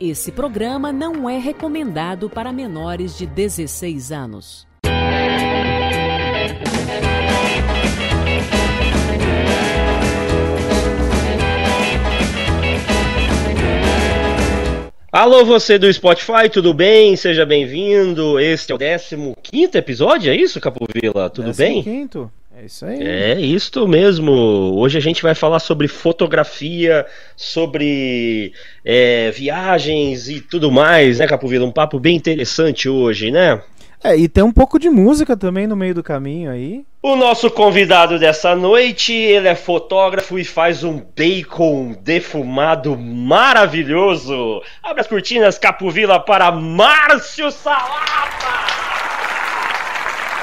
Esse programa não é recomendado para menores de 16 anos. Alô, você do Spotify, tudo bem? Seja bem-vindo. Este é o 15 episódio, é isso, Capovila? Tudo bem? Quinto. É isso aí. É isso mesmo. Hoje a gente vai falar sobre fotografia, sobre é, viagens e tudo mais, né, Capovila? Um papo bem interessante hoje, né? É, e tem um pouco de música também no meio do caminho aí. O nosso convidado dessa noite, ele é fotógrafo e faz um bacon defumado maravilhoso. Abre as cortinas, Capovila, para Márcio Salata!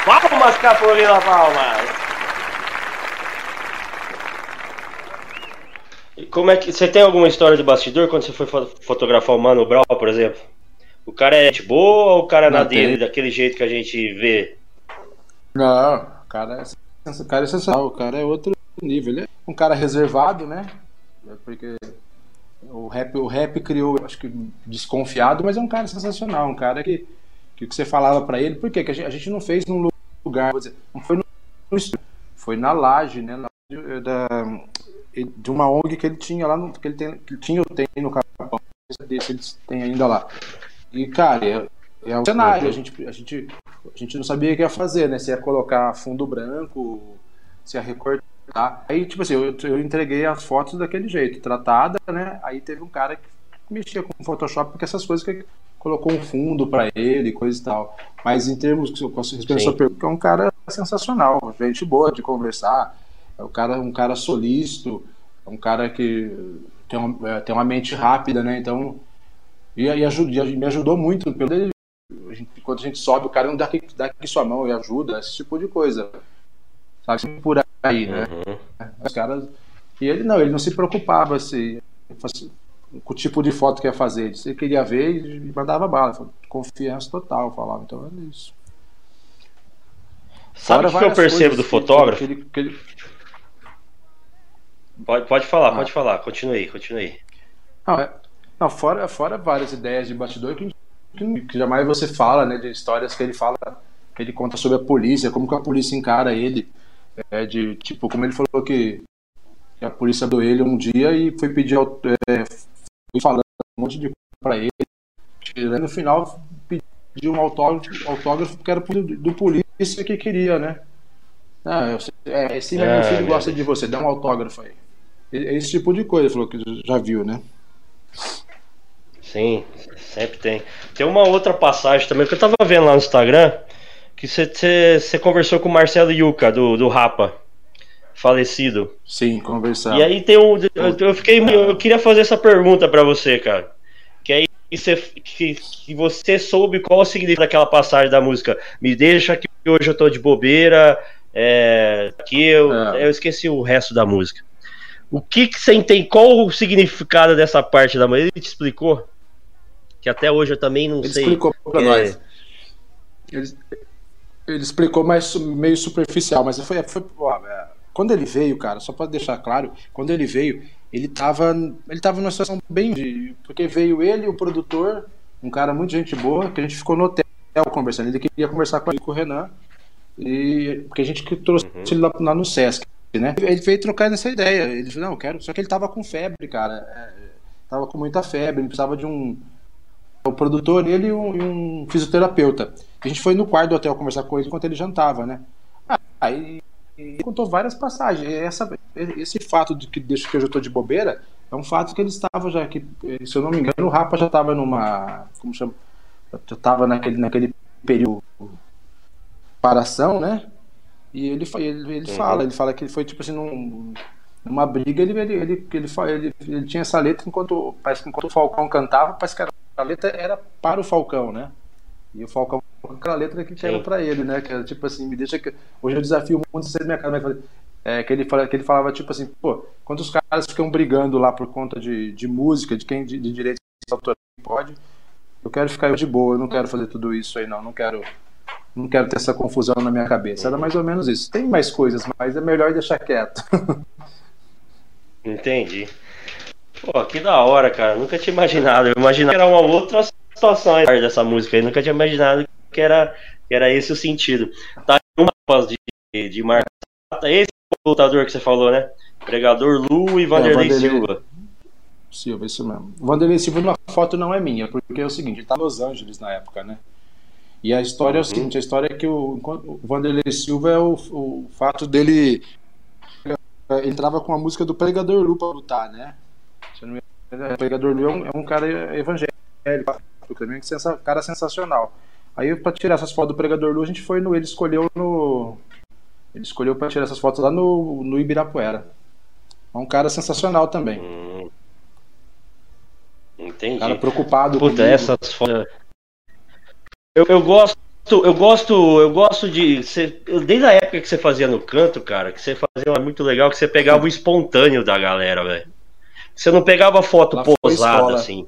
Palmas, Capovila, palmas! Como é que você tem alguma história de bastidor quando você foi fotografar o Mano Brown, por exemplo? O cara é de boa ou o cara é na dele, daquele jeito que a gente vê? Não, o cara é, o cara é sensacional, o cara é outro nível. Ele é um cara reservado, né? É porque o rap, o rap criou, acho que desconfiado, mas é um cara sensacional, um cara que que o que você falava para ele, por quê? que a gente, a gente, não fez num lugar, dizer, não foi no, no foi na laje, né? Na, da, de uma ONG que ele tinha lá no, que ele tem, que tinha tem no Capão, desse eles têm ainda lá. E cara, é, é um cenário, a gente, a gente a gente não sabia o que ia fazer, né? Se ia colocar fundo branco, se ia recortar. Aí, tipo assim, eu, eu entreguei as fotos daquele jeito, tratada, né? Aí teve um cara que mexia com Photoshop, porque essas coisas que colocou um fundo para ele, coisa e tal. Mas em termos, respondendo a sua pergunta, é um cara sensacional, gente boa de conversar é um cara, um cara solícito, é um cara que tem uma, é, tem uma mente rápida, né? Então, e, e, ajuda, me ajudou muito. Pelo ele, a gente, quando a gente sobe, o cara não dá aqui, dá aqui sua mão e ajuda, esse tipo de coisa. Sabe? Por aí, né? Uhum. Os caras. E ele não, ele não se preocupava se, com o tipo de foto que ia fazer. Ele queria ver e mandava bala. Confiança total, falava. Então é isso. Sabe o que eu percebo do fotógrafo? Que ele, que ele, Pode, pode falar, ah. pode falar. Continue, continue. Não, é, não, fora, fora várias ideias de bastidor que, que, que, jamais você fala, né? De histórias que ele fala, que ele conta sobre a polícia, como que a polícia encara ele. É, de, tipo, como ele falou que, que a polícia deu ele um dia e foi pedir é, foi falando um monte de coisa pra ele. E no final pediu um autógrafo, autógrafo que era do, do polícia que queria, né? Ah, eu, é, esse é, meu filho gosta de você, dá um autógrafo aí. É esse tipo de coisa, falou que já viu, né? Sim, sempre tem. Tem uma outra passagem também que eu tava vendo lá no Instagram, que você conversou com o Marcelo Yuca, do, do Rapa, falecido. Sim, conversar. E aí tem um. Eu, fiquei. Eu queria fazer essa pergunta para você, cara. Que aí você, que, que você soube qual o significado daquela passagem da música. Me deixa que hoje eu tô de bobeira. É, que eu, é. eu esqueci o resto da música. O que, que você entende? Qual o significado dessa parte da música? Ele te explicou? Que até hoje eu também não ele sei. Ele explicou pra é... nós. Ele, ele, explicou mais meio superficial, mas foi, foi é, quando ele veio, cara, só para deixar claro, quando ele veio, ele tava, ele tava numa situação bem. Porque veio ele, o produtor, um cara muito gente boa, que a gente ficou no hotel conversando. Ele queria conversar com, ele, com o Renan, e, porque a gente trouxe uhum. ele lá, lá no Sesc né? Ele veio trocar essa ideia. Ele falou, não, eu quero. Só que ele tava com febre, cara. É, tava com muita febre, ele precisava de um. O produtor, ele e um, e um, fisioterapeuta. A gente foi no quarto do hotel conversar com ele enquanto ele jantava, né? Aí ele contou várias passagens. Essa, esse fato de que deixa que eu já tô de bobeira é um fato que ele estava já. Que, se eu não me engano, o Rapa já estava numa. Como chama? Já estava naquele, naquele período paração, né? E ele, ele, ele uhum. fala, ele fala que ele foi tipo assim, num, numa briga, ele, ele, ele, ele, ele, ele, tinha essa letra enquanto, parece que enquanto o Falcão cantava, parece que era, a letra era para o Falcão, né? E o Falcão com aquela letra que era para ele, né? Que era tipo assim, me deixa que. Hoje eu desafio o mundo de ser minha cara. É, que, ele fala, que ele falava tipo assim, pô, quando os caras ficam brigando lá por conta de, de música, de quem de, de direitos autorais pode, eu quero ficar de boa, eu não quero fazer tudo isso aí, não. Não quero não quero ter essa confusão na minha cabeça. Era mais ou menos isso. Tem mais coisas, mas é melhor deixar quieto. Entendi. Pô, que da hora, cara. Nunca tinha imaginado. Eu imaginava que era uma outra situação aí dessa música aí. Nunca tinha imaginado que era, que era esse o sentido. Tá uma voz de, de Marta. Esse é o lutador que você falou, né? Pregador Lu e Vanderlei, É, Vanderlei. Silva. Silva, isso mesmo. Vanderlei Silva numa foto não é minha, porque é o seguinte, ele tá em Los Angeles na época, né? E a história é o seguinte, a história é que o, o Vanderlei Silva é o, o fato dele ele entrava com a música do Pregador Lu pra lutar, né? Se eu não me engano, O Pregador Lu é um, é um cara evangélico, também, um sensa- cara sensacional. Aí pra tirar essas fotos do Pregador Lu, a gente foi no ele escolheu no ele escolheu pra tirar essas fotos lá no, no Ibirapuera. É um cara sensacional também. Hum. Entendi. Cara preocupado Puta, comigo. essas fotos. Eu, eu gosto. Eu gosto, eu gosto de. Você, desde a época que você fazia no canto, cara, que você fazia uma muito legal, que você pegava o espontâneo da galera, velho. Você não pegava foto Lá posada, assim.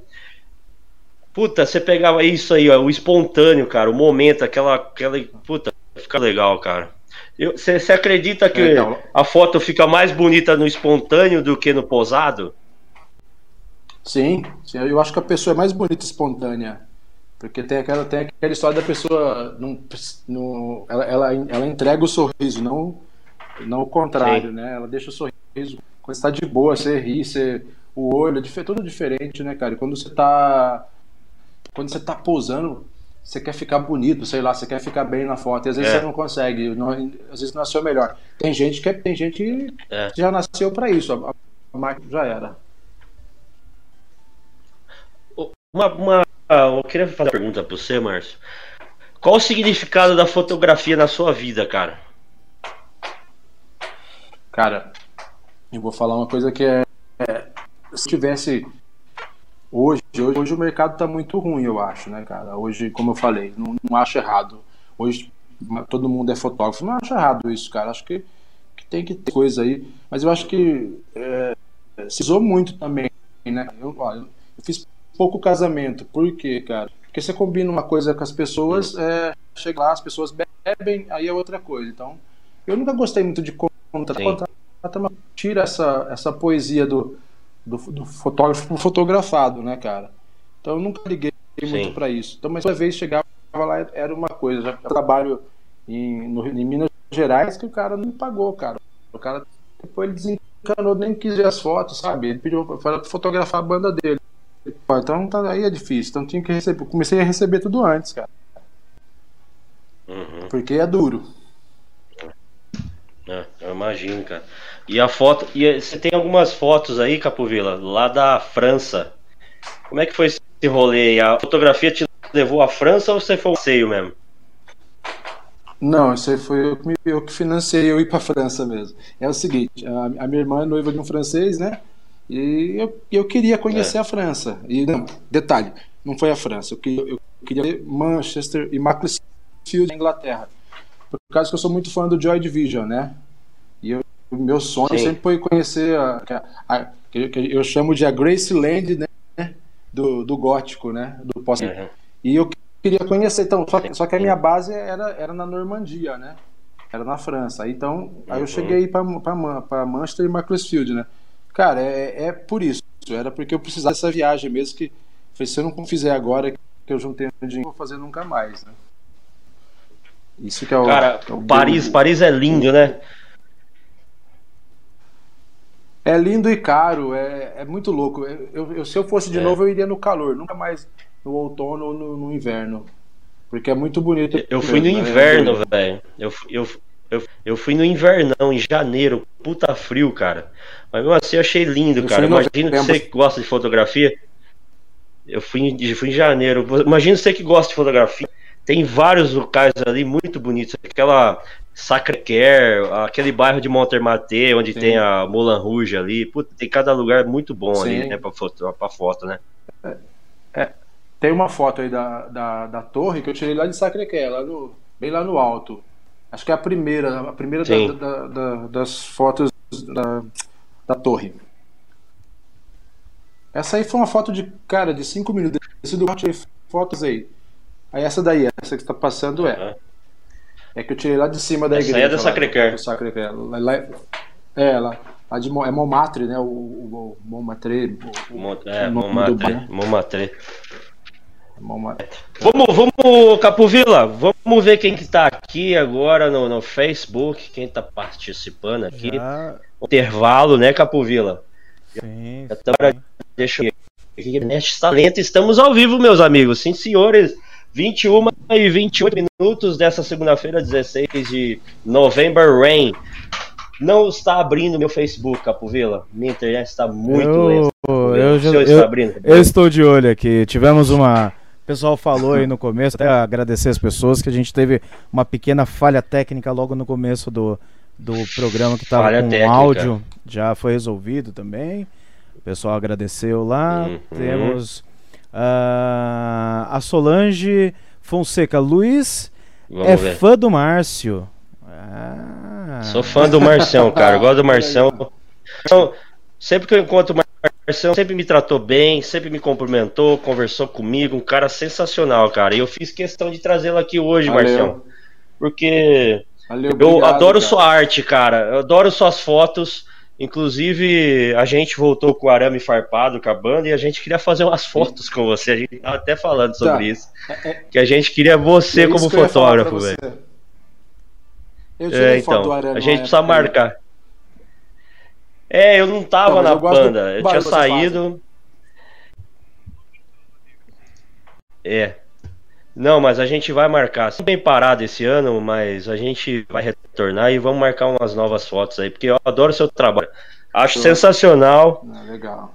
Puta, você pegava isso aí, ó, o espontâneo, cara, o momento, aquela. aquela puta, fica legal, cara. Você acredita que É, então. a foto fica mais bonita no espontâneo do que no posado? Sim, sim, eu acho que a pessoa é mais bonita espontânea. Porque tem aquela, tem aquela história da pessoa. Não, não, ela, ela, ela entrega o sorriso, não, não o contrário, Sim. né? Ela deixa o sorriso. Quando você tá de boa, você ri, você, o olho, é tudo diferente, né, cara? E quando você tá. Quando você tá posando, você quer ficar bonito, sei lá, você quer ficar bem na foto. E às vezes É. você não consegue, não- às vezes não é melhor. Tem gente que, é- tem gente que É. já nasceu pra isso, a, a máquina já era. Uma, uma- eu queria fazer uma pergunta pra você, Márcio. Qual o significado da fotografia na sua vida, cara? Cara, eu vou falar uma coisa que é. é, se tivesse. Hoje, hoje, hoje o mercado tá muito ruim, eu acho, né, cara? Hoje, como eu falei, não, não acho errado. Hoje todo mundo é fotógrafo. Não acho errado isso, cara. Acho que, que tem que ter coisa aí. Mas eu acho que é, se usou muito também, né? Eu, ó, eu fiz pouco casamento. Por quê, cara? Porque você combina uma coisa com as pessoas, é, chega lá, as pessoas bebem, aí é outra coisa. Então, eu nunca gostei muito de contratar. Mas tira essa, essa poesia do, do, do fotógrafo pro fotografado, né, cara? Então eu nunca liguei muito Sim. pra isso. Então, mas uma vez chegava lá, era uma coisa. Já trabalho em, no, em Minas Gerais que o cara não me pagou, cara. O cara depois ele desencanou, nem quis ver as fotos, sabe? Ele pediu para fotografar a banda dele. Então tá, aí é difícil. Então tinha que receber. Comecei a receber tudo antes, cara. Uhum, Porque é duro. é, eu imagino, cara. E a foto. E eh, você tem algumas fotos aí, Capovila, lá da França. Como é que foi esse rolê? aí? A fotografia te levou à França ou você foi um passeio mesmo? Não, isso aí foi eu que, me- eu que financei eu ir pra França mesmo. É o seguinte, a, a minha irmã é noiva de um francês, né? E eu, eu queria conhecer É. a França. E não, detalhe, não foi a França. Eu queria, eu queria ver Manchester e Macclesfield, na Inglaterra. Por causa que eu sou muito fã do Joy Division, né? E eu- o meu sonho Sim. sempre foi conhecer a, a- a- que, que eu chamo de a Graceland, né? Do, do gótico, né? Do pós Uhum. e eu queria conhecer, então, só, que- só que a minha base era, era na Normandia, né? Era na França. Então, aí eu Uhum. cheguei para Manchester e Macclesfield, né? Cara, é, é por isso. Era porque eu precisava dessa viagem mesmo que se eu não fizer agora, que eu juntei um dinheiro, vou fazer nunca mais, né? Isso que é o. Cara, é o Paris, Paris é lindo, né? É lindo e caro, é, é muito louco. Eu, eu- se eu fosse de É. novo, eu iria no calor, nunca mais no outono ou no, no inverno. Porque é muito bonito. Eu fui no mesmo, né? inverno, velho. Eu, eu, eu, eu fui no invernão, em janeiro. Puta frio, cara. Mas mesmo assim eu achei lindo, Eu cara. Imagina que você que gosta de fotografia. Eu fui, em- fui em janeiro. Imagina você que gosta de fotografia. Tem vários locais ali muito bonitos. Aquela Sacré-Cœur, aquele bairro de Montmartre, onde Sim. tem a Moulin Rouge ali. Puta, tem cada lugar muito bom ali, Sim. né? Pra foto, pra foto, né? Tem uma foto aí da, da, da torre que eu tirei lá de Sacré-Cœur, lá no, bem lá no alto. Acho que é a primeira, a primeira da- da- da- das fotos da, da torre. Essa aí foi uma foto de, cara, de 5 minutos. Esse do eu tirei fotos aí. Aí essa daí, essa que está passando é. É que eu tirei lá de cima da Essa aí igreja. é da Sacré-Cœur. do Sacré-Cœur. É, lá, lá de é Montmartre, né? O, o, o Montmartre. O, o, É, Montmartre. Montmartre. Vamos, vamos, Capovila, vamos ver quem que tá aqui agora no, no Facebook, quem tá participando aqui. Já, Intervalo, né, Capovila? sim, Agora, sim. deixa eu Neste Talento, estamos ao vivo, meus amigos. Sim, senhores. 21 e 28 minutos dessa segunda-feira, 16 de November Rain. Não está abrindo meu Facebook, Capovila. Minha internet está muito lenta. eu, Capovila. eu, já, eu, eu estou de olho aqui. Tivemos uma. O pessoal falou aí no começo, até agradecer as pessoas, que a gente teve uma pequena falha técnica logo no começo do, do programa que estava com técnica. áudio. Já foi resolvido também. O pessoal agradeceu lá. Uhum. Temos ah, a Solange Fonseca. Luiz Vamos é ver. fã do Márcio. Ah. Sou fã do Marcião, cara. Eu gosto do Marcião. Então, sempre que eu encontro o Marcião, sempre me tratou bem, sempre me cumprimentou, conversou comigo. Um cara sensacional, cara. E eu fiz questão de trazê-lo aqui hoje, Valeu. Marcião. Porque Valeu, eu obrigado, adoro cara. sua arte, cara. Eu adoro suas fotos. Inclusive, a gente voltou com o arame farpado com a banda e a gente queria fazer umas fotos com você. A gente tava até falando sobre Tá. isso. É- Que a gente queria você é como que eu fotógrafo, velho. Eu tirei É, foto do então, Arana a gente precisa marcar. É, eu não tava Não, na banda, eu tinha saído. É. Não, mas a gente vai marcar. Bem parado esse ano, mas a gente vai retornar e vamos marcar umas novas fotos aí, porque eu adoro seu trabalho. Acho sensacional, Ah, legal.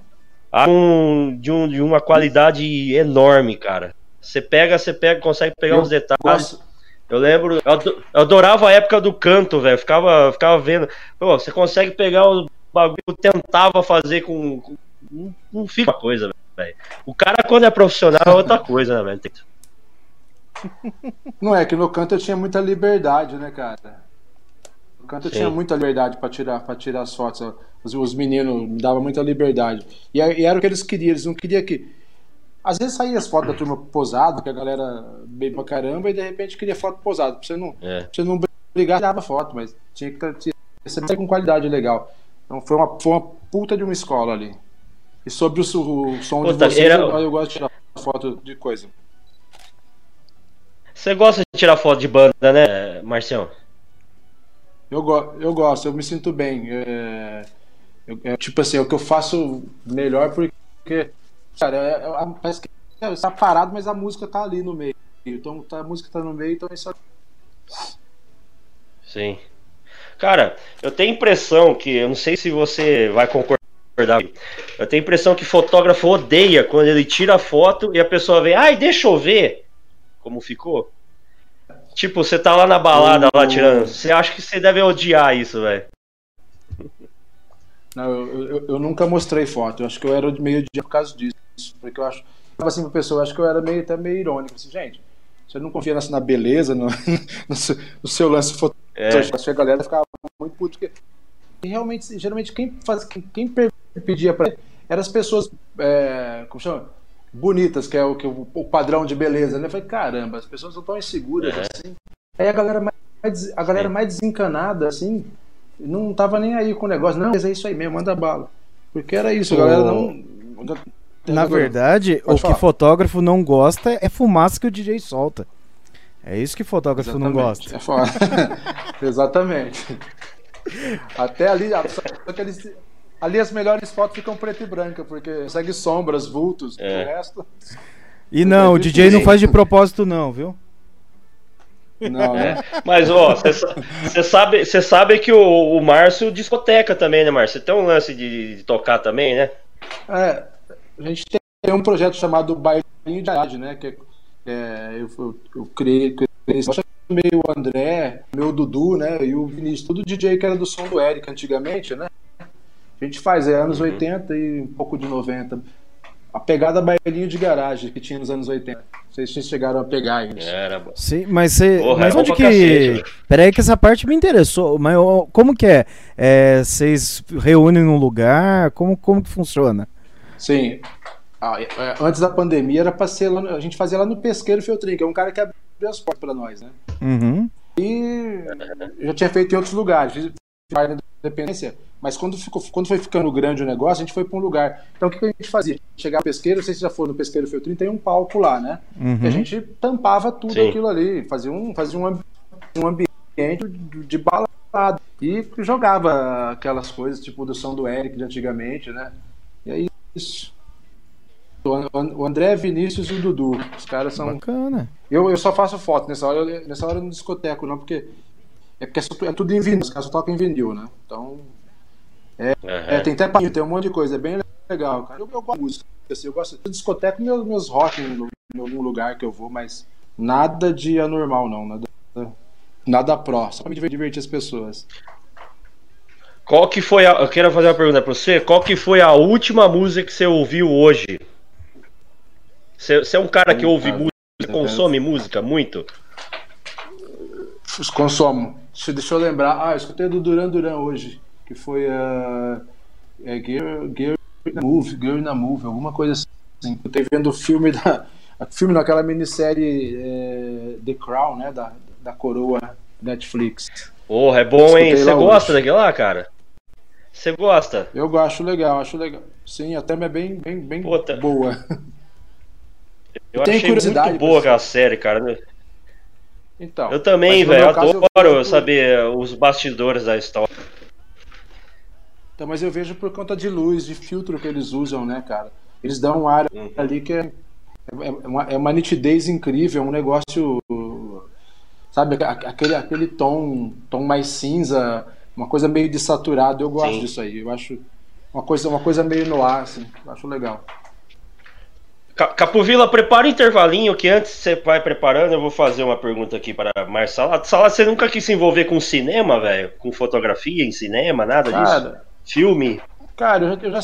um- de, um- de uma qualidade enorme, cara. Você pega, você pega, consegue pegar Eu uns detalhes. Gosto, Eu lembro, eu adorava a época do canto, velho. Ficava, ficava vendo. Pô, você consegue pegar o bagulho tentava fazer com. com não, não fica uma coisa, velho. O cara, quando é profissional, é outra coisa, né, velho? Não é que no canto eu tinha muita liberdade, né, cara? No canto eu Sim. tinha muita liberdade pra tirar, pra tirar as fotos. Os, os meninos me davam muita liberdade. E, e era o que eles queriam, eles não queriam que. Às vezes saía as fotos da turma posada, que a galera bebe pra caramba, e de repente queria foto posada. Pra você não, É. pra você não brigar, tirava foto, mas tinha que ter com qualidade legal. Então foi uma, foi uma puta de uma escola ali. E sobre o, o som Puta, de vocês, era- eu, eu gosto de tirar foto de coisa. Você gosta de tirar foto de banda, né, Marcião? Eu, go eu gosto, eu me sinto bem. É, eu- é, tipo assim, é o que eu faço melhor porque, cara, é, é, parece que é, está parado, mas a música tá ali no meio. Então tá, a música tá no meio, então isso Sim. Cara, eu tenho impressão que, eu não sei se você vai concordar, eu tenho impressão que fotógrafo odeia quando ele tira a foto e a pessoa vem, ai, deixa eu ver como ficou. Tipo, você tá lá na balada, lá tirando, você acha que você deve odiar isso, velho. Não, eu, eu, eu nunca mostrei foto. Eu acho que eu era meio de por causa disso. Porque eu acho. Tava assim pra pessoa, eu acho que eu era meio, até meio irônico. Assim, gente, você não confia na, na beleza, no, no, seu, no seu lance fotográfico. É, Acho que a galera ficava muito puto. Porque e realmente, geralmente, quem, faz, quem, pedia pra eram as pessoas. É, como chama? Bonitas, que é o, que o, o padrão de beleza. Né? Eu falei, caramba, as pessoas não estão inseguras É. assim. Aí a galera mais, a galera Sim. mais desencanada, assim, não tava nem aí com o negócio. Não, mas é isso aí mesmo, manda bala. Porque era isso, a galera não. Na verdade, Pode o falar. que fotógrafo não gosta é fumaça que o DJ solta. É isso que fotógrafo não Exatamente, gosta. É foda. Exatamente. Até ali, só que eles- ali as melhores fotos ficam preto e branca, porque segue sombras, vultos, É. o resto. E não, o é DJ não faz de propósito não, viu? Não, né? Mas, ó, você sabe, cê sabe que o, o Márcio discoteca também, né, Márcio? Você tem um lance de, de tocar também, né? É, a gente tem um projeto chamado Bailinho de Idade, né? Que é, eu, eu, eu criei, criei eu chamei o André, meu Dudu, né? E o Vinícius, tudo DJ que era do som do Eric antigamente, né? A gente faz, é anos Uhum. 80 e um pouco de 90. A pegada bailinho de garagem que tinha nos anos 80. Não sei se vocês chegaram a pegar isso. Era bom. Sim, mas você. Porra, mas é onde que. cacete. Peraí, que essa parte me interessou. Mas como que é? É, Vocês reúnem num lugar? Como, como que funciona? Sim. Ah, é, antes da pandemia era pra ser lá a gente fazia lá no Pesqueiro Feltrin, que é um cara que abriu as portas pra nós, né? Uhum. E já tinha feito em outros lugares. Independência, mas quando, ficou, quando foi ficando grande o negócio, a gente foi para um lugar. Então o que, que, a gente fazia? Chegava no pesqueiro, não sei se já for no pesqueiro Feltrin, tem um palco lá, né? Uhum. E a gente tampava tudo Sim. aquilo ali, fazia um, fazia um, um ambiente de, de balada e jogava aquelas coisas, tipo do som do Eric de antigamente, né? E aí isso. O André, Vinícius e o Dudu. Os caras são. Bacana. Eu, eu só faço foto nessa hora. Nessa hora eu não discoteco, não, porque. É porque é, tudo em vinil. Os caras só tocam em vinil, né? Então. É, uhum. é tem até tem um monte de coisa. É bem legal, cara. Eu, eu gosto de música. Assim, eu gosto de discoteco meus, meus rock em, em algum lugar que eu vou, mas nada de anormal, não. Nada, nada pró. Só pra me divertir as pessoas. Qual que foi a. Eu quero fazer uma pergunta pra você. Qual que foi a última música que você ouviu hoje? Você, é um cara que ouve música, consome música muito? Consomo. Deixa eu lembrar. Ah, eu escutei do Duran Duran hoje. Que foi a. Uh, é Girl, Girl na Move, Girl na Move, alguma coisa assim. Eu tenho vendo o filme da. Filme naquela minissérie é, The Crown, né? Da, da coroa Netflix. Porra, é bom, hein? Você gosta hoje. daquilo lá, cara? Você gosta? Eu gosto legal, acho legal. Sim, até é bem, bem, bem Puta. boa. Eu Tem achei curiosidade muito boa aquela série, cara. Então, eu também, velho. Adoro eu saber os bastidores da história. Então, mas eu vejo por conta de luz, de filtro que eles usam, né, cara? Eles dão um ar uhum. ali que é, é, uma, é uma nitidez incrível, é um negócio. Sabe, aquele, aquele tom, tom mais cinza, uma coisa meio desaturado. Eu gosto Sim. disso aí. Eu acho uma coisa, uma coisa meio no ar, assim. Eu acho legal. Capovila, prepara o intervalinho que antes você vai preparando, eu vou fazer uma pergunta aqui para Marcela. Sala, você nunca quis se envolver com cinema, velho? Com fotografia em cinema, nada cara, disso? Filme? Cara, eu já,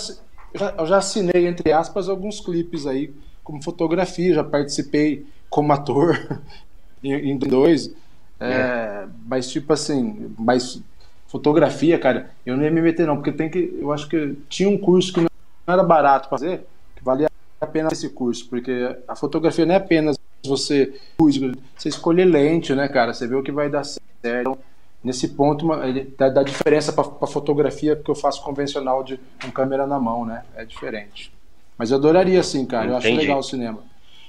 eu, já, eu já assinei, entre aspas, alguns clipes aí, como fotografia, já participei como ator em, em dois. É, é. Mas, tipo assim, mas fotografia, cara, eu não ia me meter, não, porque tem que. Eu acho que tinha um curso que não era barato fazer, que valia apenas esse curso, porque a fotografia não é apenas você, você escolher lente, né, cara? Você vê o que vai dar certo. Então, nesse ponto, ele dá, dá diferença para a fotografia que eu faço convencional de com câmera na mão, né? É diferente. Mas eu adoraria sim, cara. Eu Entendi. acho legal o cinema.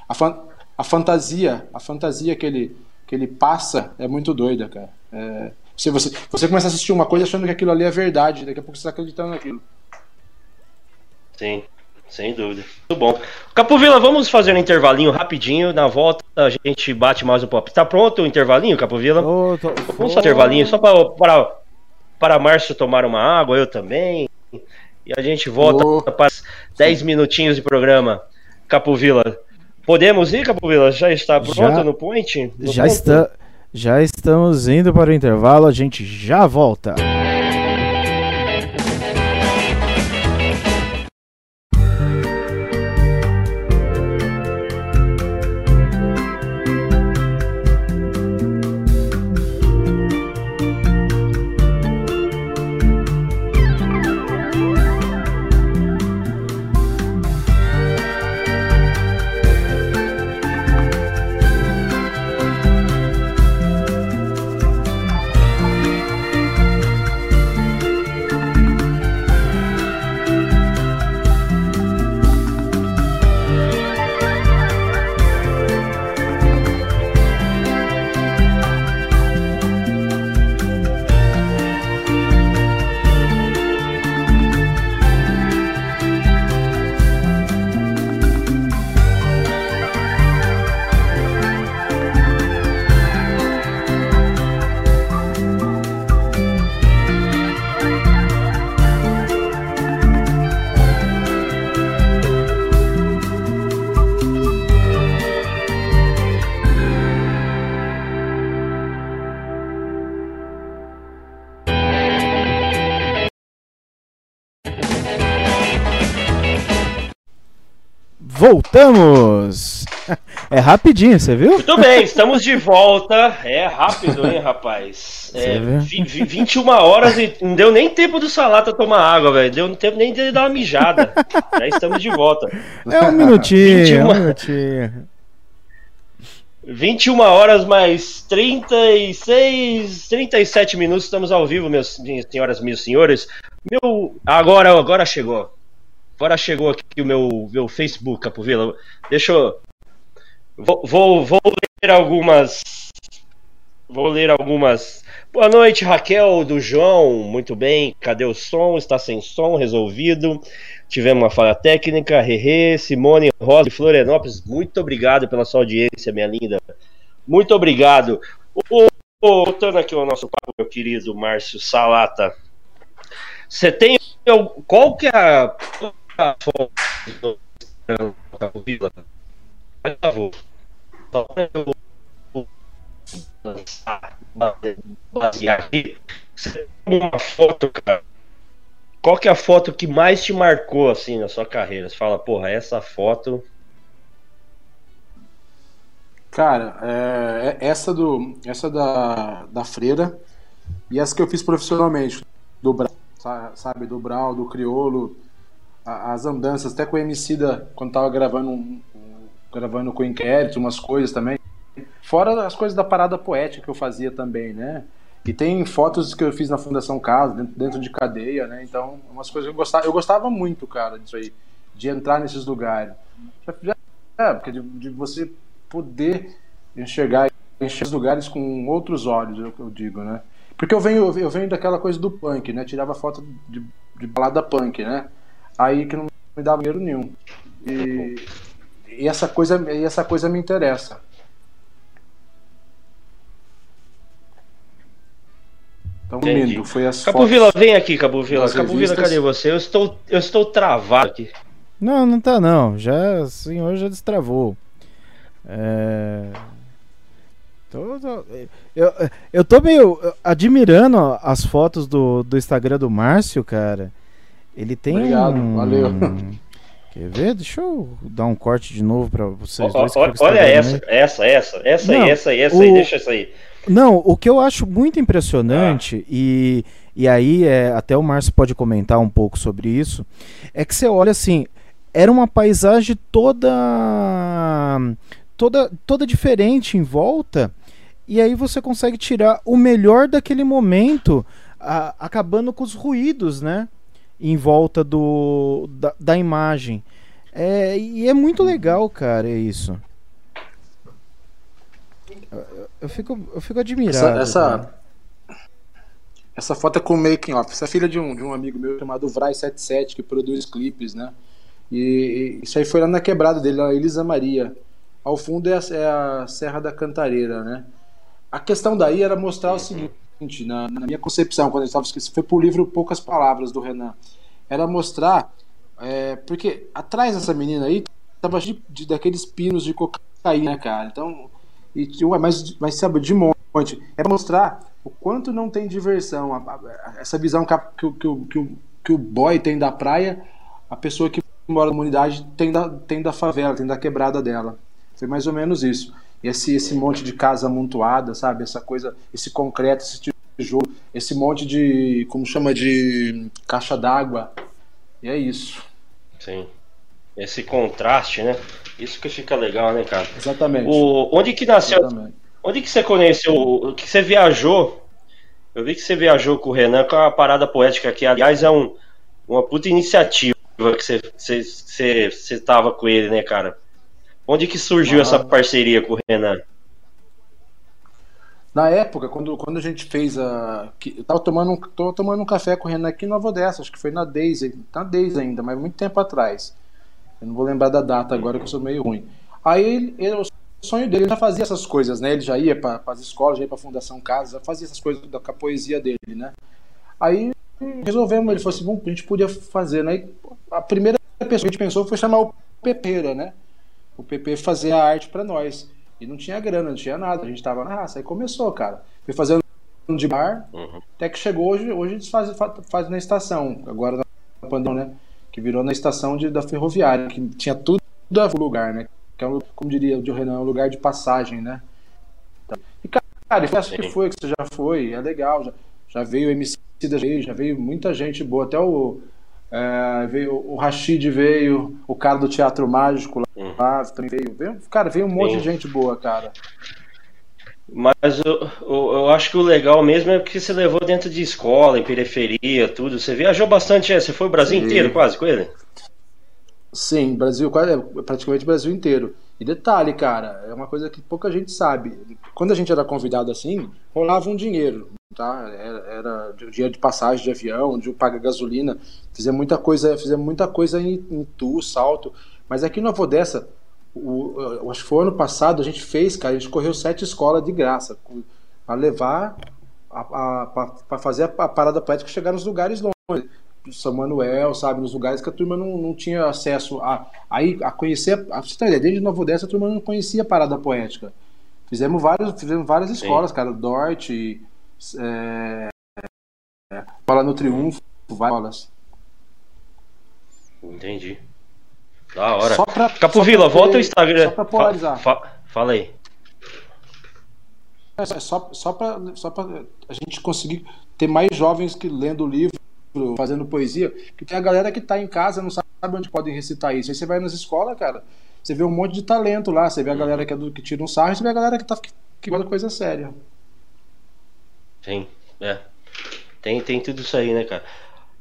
A, fan, a fantasia, a fantasia que ele, que ele passa é muito doida, cara. É, você, você, você começa a assistir uma coisa achando que aquilo ali é verdade, daqui a pouco você está acreditando naquilo. Sim. Sem dúvida. Muito bom. Capovila, vamos fazer um intervalinho rapidinho. Na volta a gente bate mais um papo. Tá pronto o intervalinho, Capovila? Oh, tô... Vamos fazer um intervalinho só para, para, para Márcio tomar uma água, eu também. E a gente volta oh. para 10 minutinhos de programa. Capovila. Podemos ir, Capovila? Já está pronto já, no point? No já, está, já estamos indo para o intervalo, a gente já volta. Voltamos! É rapidinho, você viu? Muito bem, estamos de volta. É rápido, hein, rapaz? É, 21 horas e não deu nem tempo do Salata tomar água, velho. Deu tempo nem de dar uma mijada. Já estamos de volta. É um minutinho, 21... é um minutinho. 21 horas mais 36, 37 minutos, estamos ao vivo, meus, minhas senhoras, meus senhores. Meu, agora, agora chegou. Agora chegou aqui o meu, meu Facebook, Capovila. Deixa eu. Vou, vou, vou ler algumas. Vou ler algumas. Boa noite, Raquel do João. Muito bem. Cadê o som? Está sem som, resolvido. Tivemos uma falha técnica. Rerê, Simone Rosa de Florianópolis. Muito obrigado pela sua audiência, minha linda. Muito obrigado. Voltando aqui ao nosso papo, meu querido Márcio Salata. Você tem. Qual que é a foto do Vila? Por favor. Basear aqui. Você tem uma foto, cara. Qual que é a foto que mais te marcou assim na sua carreira? Você fala, porra, essa foto. Cara, é, é essa do essa da, da freira e essa que eu fiz profissionalmente do Brau, sabe, do Brau, do Criolo, as andanças, até com o Emicida, quando tava gravando, um, gravando com o Inquérito, umas coisas também. Fora as coisas da parada poética que eu fazia também, né? E tem fotos que eu fiz na Fundação Casa, dentro, de cadeia, né? Então, umas coisas que eu gostava, eu gostava muito, cara, disso aí, de entrar nesses lugares. Já, é, porque de, de, você poder enxergar, enxergar os lugares com outros olhos, eu, eu digo, né? Porque eu venho, eu venho daquela coisa do punk, né? Tirava foto de, de balada punk, né? Aí que não me dava dinheiro nenhum. E, e, essa coisa, e essa coisa me interessa. Então, lindo, foi as Cabo Vila, vem aqui, Cabo Vila. Cabo Vila, cadê você? Eu estou, eu estou travado aqui. Não, não tá não. Já, o senhor já destravou. É... Tô, tô, eu, eu tô meio admirando as fotos do, do Instagram do Márcio, cara. Ele tem Obrigado, um... valeu. Quer ver? Deixa eu dar um corte de novo para vocês dois. Olha, olha essa, essa, essa, essa Não, aí, essa aí, essa o... aí, deixa essa aí. Não, o que eu acho muito impressionante, ah. e, e aí é, até o Márcio pode comentar um pouco sobre isso, é que você olha assim, era uma paisagem toda toda toda diferente em volta, e aí você consegue tirar o melhor daquele momento, a, acabando com os ruídos, né? Em volta do, da, da imagem. É, e é muito legal, cara, é isso. Eu, fico, eu fico admirado. Essa, essa, essa, foto é com o making off. Essa é filha de um, de um amigo meu chamado Vrai77, que produz clipes, né? E, e, isso aí foi lá na quebrada dele, na Elisa Maria. Ao fundo é a, é a Serra da Cantareira, né? A questão daí era mostrar o seguinte na, na minha concepção, quando eu estava escrito, foi por livro Poucas Palavras do Renan, era mostrar, é, porque atrás dessa menina aí tava de, de, daqueles pinos de cocaína, cara. Então, e, mas, mas sabe, de monte. É mostrar o quanto não tem diversão, a, a, essa visão que, que, que, que, o, que o boy tem da praia, a pessoa que mora na comunidade tem da, tem da favela, tem da quebrada dela. Foi mais ou menos isso. Esse, esse monte de casa amontoada, sabe? Essa coisa, esse concreto, esse esse monte de, como chama, de caixa d'água. E é isso. Sim. Esse contraste, né? Isso que fica legal, né, cara? Exatamente. O, onde que nasceu? Exatamente. Onde que você conheceu? Que você viajou? Eu vi que você viajou com o Renan com a parada poética, que aliás é um, uma puta iniciativa que você, você, você, você tava com ele, né, cara? Onde que surgiu ah. essa parceria com o Renan? Na época, quando, quando a gente fez a. Eu tava tomando, tô tomando um café com o Renan aqui em Nova Odessa, acho que foi na Daisy, na Daisy ainda, mas muito tempo atrás. Eu não vou lembrar da data agora que eu sou meio ruim. Aí ele, ele, o sonho dele já fazia essas coisas, né? Ele já ia para as escolas, já ia para a Fundação Casa, fazia essas coisas da, a poesia dele, né? Aí resolvemos, ele falou assim: bom, a gente podia fazer, né? a primeira pessoa que a gente pensou foi chamar o Pepeira, né? O PP fazer a arte para nós. E não tinha grana, não tinha nada. A gente tava na raça. Aí começou, cara. Foi fazendo de bar, uhum. até que chegou hoje. Hoje a gente faz, na estação. Agora na pandemia, né? Que virou na estação de, da ferroviária, que tinha tudo a lugar, né? Que é, um, como diria o Renan, é um lugar de passagem, né? E, cara, acho que foi, que você já foi, é legal. Já, já veio o MC da já veio muita gente boa. Até o. É, veio o Rashid veio, o cara do Teatro Mágico lá, também veio. veio cara, veio um monte Sim. de gente boa, cara. Mas eu, eu, eu acho que o legal mesmo é porque você levou dentro de escola, em periferia, tudo. Você viajou bastante, é, você foi o Brasil Sim. inteiro quase com ele? Sim, Brasil, quase, praticamente o Brasil inteiro. E detalhe, cara, é uma coisa que pouca gente sabe. Quando a gente era convidado assim, rolava um dinheiro, tá? Era, era de- dinheiro de passagem de avião, de pagar gasolina. Fizemos muita coisa, fizemos muita coisa em, em Tu, Salto. Mas aqui no Avodessa, o, acho que foi ano passado, a gente fez, cara, a gente correu sete escolas de graça para levar, para fazer a, a parada poética chegar nos lugares longe. São Manuel, sabe, nos lugares que a turma não, não tinha acesso a, aí, a conhecer, a, você uma ideia, desde Nova Odessa a turma não conhecia a parada poética. Fizemos, vários, fizemos várias escolas, cara, Dort, é, é, no Triunfo, várias. Entendi. Da hora. Só pra- Capovila, só pra volta o Instagram. Só pra polarizar. Fa- fa- fala aí. É só, só para só pra a gente conseguir ter mais jovens que lendo o livro, fazendo poesia, que tem a galera que tá em casa, não sabe onde podem recitar isso. Aí você vai nas escolas, cara, você vê um monte de talento lá, você vê a galera que, é do, que tira um sarro, e você vê a galera que tá que, que coisa séria. Sim, é. Tem, tem tudo isso aí, né, cara?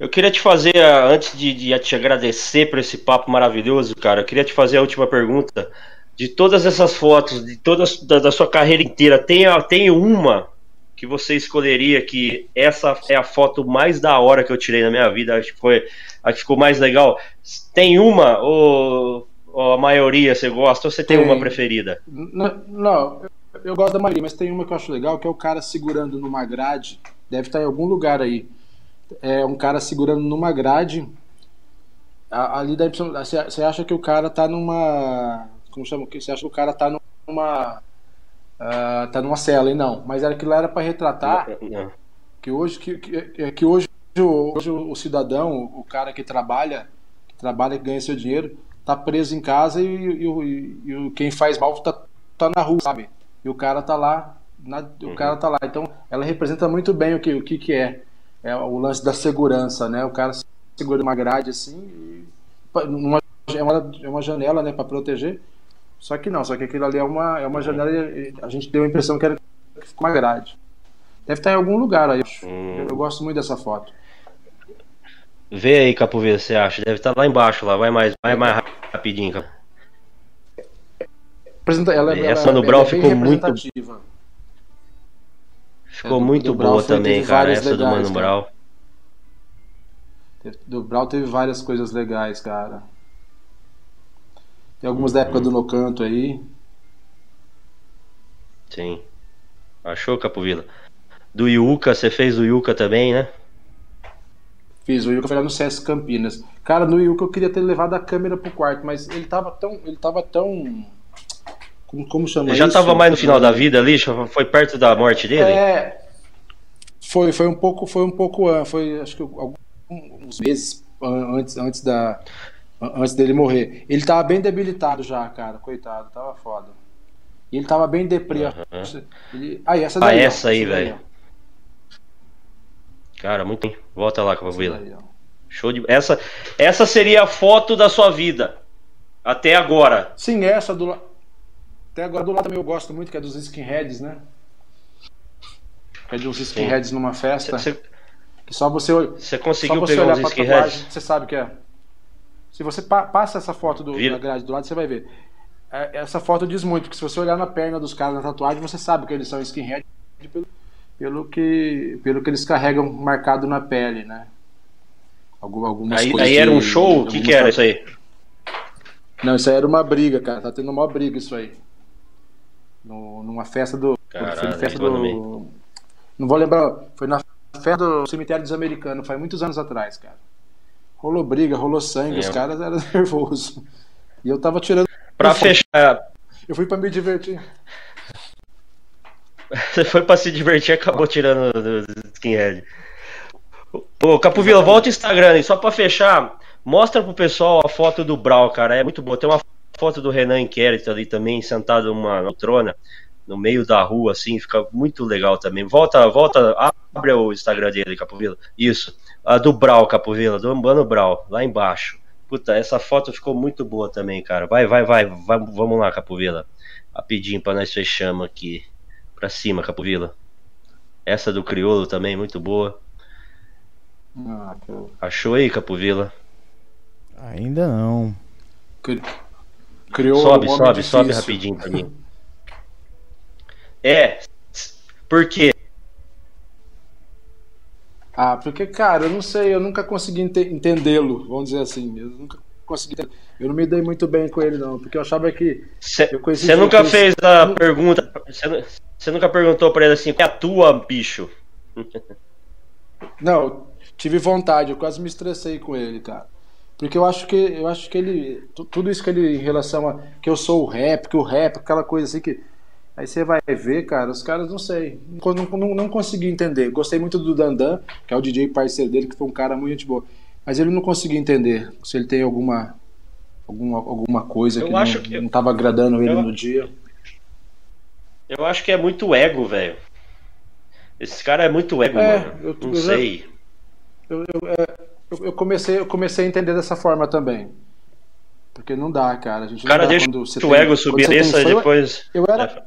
Eu queria te fazer, ah, antes de, de te agradecer por esse papo maravilhoso, cara, eu queria te fazer a última pergunta. De todas essas fotos, de todas da, da sua carreira inteira, tem, a- tem uma que você escolheria que essa é a foto mais da hora que eu tirei na minha vida, acho que foi a que ficou mais legal. Tem uma ou, ou a maioria você gosta ou você tem, Tem. uma preferida? Não, eu, eu gosto da maioria, mas tem uma que eu acho legal, que é o cara segurando numa grade, deve estar em algum lugar aí. É um cara segurando numa grade. Ali dá a impressão. Você acha que o cara tá numa. Como chama? Você acha que o cara tá numa. ah, tá numa cela, e não. Mas era aquilo era para retratar Não. que hoje que, que, que hoje, o- hoje o cidadão, o cara que trabalha, que trabalha, que ganha seu dinheiro, tá preso em casa e, e, o- e- e o- quem faz mal tá, tá na rua, sabe? E o cara tá lá, na- o cara tá lá. Então, ela representa muito bem o que o que, que é. É o lance da segurança, né? O cara segura uma grade assim, e, numa, é, uma, é uma janela, né, para proteger. Só que não, só que aquilo ali é uma, é uma janela e a gente deu a impressão que era que ficou uma grade. Deve estar em algum lugar aí. Hum. Eu, eu gosto muito dessa foto. Vê aí, Capovilla, você acha? Deve estar lá embaixo, lá. Vai mais, vai mais rapidinho, Capo. Apresenta- Ela, Essa no Brau é ficou muito-. Ficou É, do- muito do boa também, cara. Essa do legais, Mano cara. Brau. Do Brau teve várias coisas legais, cara. Tem algumas da época do No Canto aí. Sim. Achou, Capovilla? Do Yuka, você fez do Yuka também, né? Fiz o Yuka foi lá no CS Campinas. Cara, no Yuka eu queria ter levado a câmera pro quarto, mas ele tava tão. Ele tava tão. Como, como chama Ele já isso? tava mais no final da vida ali, foi perto da morte dele? É. Foi, foi um pouco, foi um pouco, foi acho que alguns meses an- antes, antes da, an- antes dele morrer. Ele tava bem debilitado já, cara, coitado, tava foda. E ele tava bem deprê. Ele... Ah, e essa Ah, daí. ó, essa aí, velho. Cara, muito bem. Volta lá, ó. Show de. Essa, essa seria a foto da sua vida. Até agora. Sim, essa do la- até agora do lado também eu gosto muito que é dos skinheads, né? Que é de uns skinheads numa festa. Você Que só você você Só conseguiu você pegar pra skinheads? você sabe que é. Se você pa- passa essa foto do, Vira. da grade do lado, você vai ver. É, Essa foto diz muito, porque se você olhar na perna dos caras na tatuagem, você sabe que eles são skinhead pelo, pelo, que, pelo que eles carregam marcado na pele, né? Algum, algumas Aí, coisas aí era um show? O que, algumas que era isso aí? Não, isso aí era uma briga, cara. Tá tendo uma briga isso aí. No, numa festa do. Caralho, foi na festa do. Não vou lembrar. Foi na festa do cemitério dos americanos, faz muitos anos atrás, cara. Rolou briga, rolou sangue, os É. caras eram nervosos. E eu tava tirando. Pra fechar, Eu fui pra me divertir. você foi pra se divertir e acabou tirando do skinhead. Ô, Capovilla, volta o Instagram aí, só pra fechar. Mostra pro pessoal a foto do Brau, cara. É muito boa. Tem uma foto do Renan Inquérito ali também, sentado numa poltrona, no meio da rua, assim, fica muito legal também. Volta, volta, abre o Instagram dele, Capovilla. Isso. A do Brau, Capovilla, do Mano Brau, lá embaixo. Puta, essa foto ficou muito boa também, cara. Vai, vai, vai, vai vamos lá, Capovila. Rapidinho pra nós fechamos aqui. Pra cima, Capovila. Essa do Criolo também, muito boa. Ah. Achou aí, Capovila? Ainda não. Criou sobe, um sobe, sobe difícil. rapidinho pra mim. É, por quê? Ah, porque, cara, eu não sei, eu nunca consegui ente- entendê-lo, vamos dizer assim. Eu nunca consegui. Eu não me dei muito bem com ele, não, porque eu achava que. Você nunca fez a pergunta. Você nunca perguntou pra ele assim, qual é a tua, bicho? Não, tive vontade, eu quase me estressei com ele, cara. Porque eu acho que eu acho que ele. tu- Tudo isso que ele em relação a que eu sou o rap, que o rap, aquela coisa assim que. Aí você vai ver, cara, os caras não sei. Não, não, não consegui entender. Gostei muito do Dandan, que é o DJ parceiro dele, que foi um cara muito boa. Mas ele não conseguia entender se ele tem alguma. Alguma, alguma coisa Eu que, acho não, que- não tava agradando ele eu- no dia. Eu acho que é muito ego, velho. Esse cara é muito ego, É, mano. eu- não já- sei. Eu, eu, é, eu- eu comecei, eu comecei a entender dessa forma também. Porque não dá, cara. A gente cara não dá deixa quando você o tem- ego subir e fã, eu- depois. Eu era,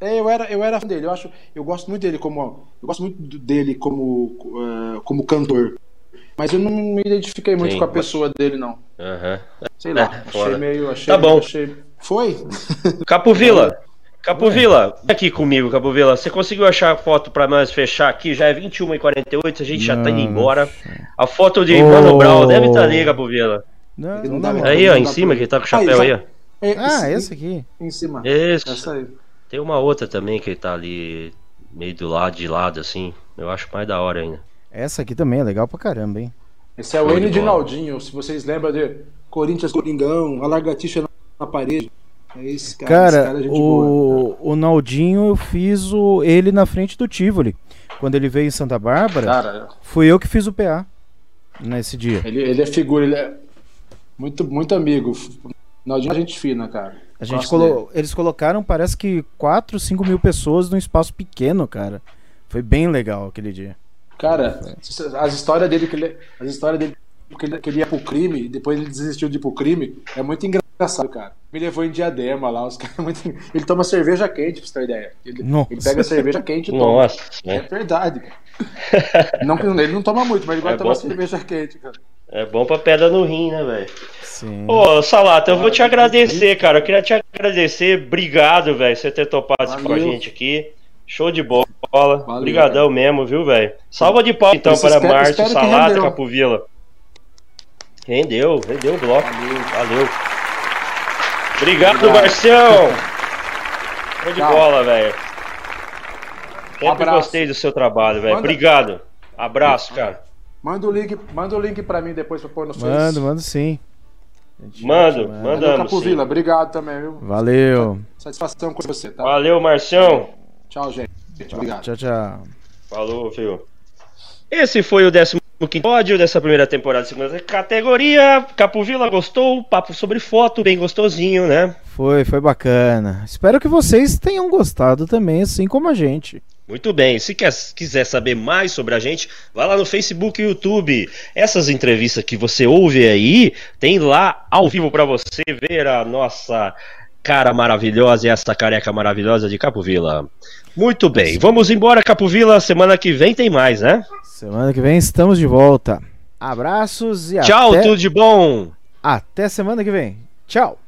é, eu era, eu era fã dele. Eu acho, eu gosto muito dele como, eu gosto muito dele como, eh, como cantor. Mas eu não me identifiquei muito Sim, com a mas- pessoa dele, não. Aham. Sei lá. É, achei meio, achei, Tá bom. achei- Foi? Capovila. Capovila, vem aqui comigo, Capovila. Você conseguiu achar a foto pra nós fechar aqui? Já é 21h48, a gente já tá indo embora. A foto de Oh. Mano Brown deve estar ali, Capovila. Não, Ele não dá Aí, ó, em cima, que ele tá com o chapéu aí, ó. É, Ah, esse aqui. Em cima. Essa aí. Tem uma outra também que ele tá ali meio do lado, de lado, assim. Eu acho mais da hora ainda. Essa aqui também é legal pra caramba, hein? Esse é o N de. Naldinho, se vocês lembram de Corinthians Coringão, a largatixa na parede. É esse cara, Cara, esse cara é gente boa. o, o Naldinho eu fiz o, ele na frente do Tivoli. Quando ele veio em Santa Bárbara, Cara, fui eu que fiz o PA nesse dia. ele, ele é figura, ele é muito, muito amigo. Naldinho é gente fina, cara. A gente colo- eles colocaram, parece que 4, 5 mil pessoas num espaço pequeno, cara. Foi bem legal aquele dia. Cara, as histórias dele que ele, as histórias dele que ele, que ele ia pro crime, e depois ele desistiu de ir pro crime, é muito engraçado, cara. Me levou em diadema lá, os caras muito... Ele toma cerveja quente, pra você ter ideia. Ele, ele pega cerveja quente e toma. Nossa, É né? verdade, cara. Não, que ele não toma muito, mas ele vai É tomar bom. cerveja quente, cara. É bom pra pedra no rim, né, velho? Sim. Ô, Salata, eu vou te agradecer, cara. Eu queria te agradecer. Obrigado, velho, você ter topado isso com a Valeu. gente aqui. Show de bola. Valeu, Obrigadão mesmo, viu, velho? Salva de palmas, então, Isso, para espero- Márcio, espero Salata, rendeu. Capovila. Rendeu, rendeu o bloco. Valeu. Obrigado, Obrigado. Marcião. Show de Tchau. bola, velho. Sempre Abraço. gostei do seu trabalho, velho. Manda- Obrigado. Abraço, cara. Manda o link, manda o link pra mim depois pra pôr no Face. Mando, mando sim. Mando, manda. Mandamos, Capovila. Obrigado também, viu? Valeu. Satisfação com você, tá? Valeu, Marcião. Tchau, gente. Obrigado. Tchau, tchau. Falou, filho. Esse foi o 15 episódio dessa primeira temporada, segunda categoria. Capovila gostou, papo sobre foto, bem gostosinho, né? Foi, foi bacana. Espero que vocês tenham gostado também, assim como a gente. Muito bem, se quer, quiser saber mais sobre a gente, vai lá no Facebook e YouTube. Essas entrevistas que você ouve aí, tem lá ao vivo pra você ver a nossa cara maravilhosa e essa careca maravilhosa de Capovila. Muito bem, vamos embora, Capovila. Semana que vem tem mais, né? Semana que vem estamos de volta. Abraços e Tchau, até, tudo de bom! até semana que vem. Tchau.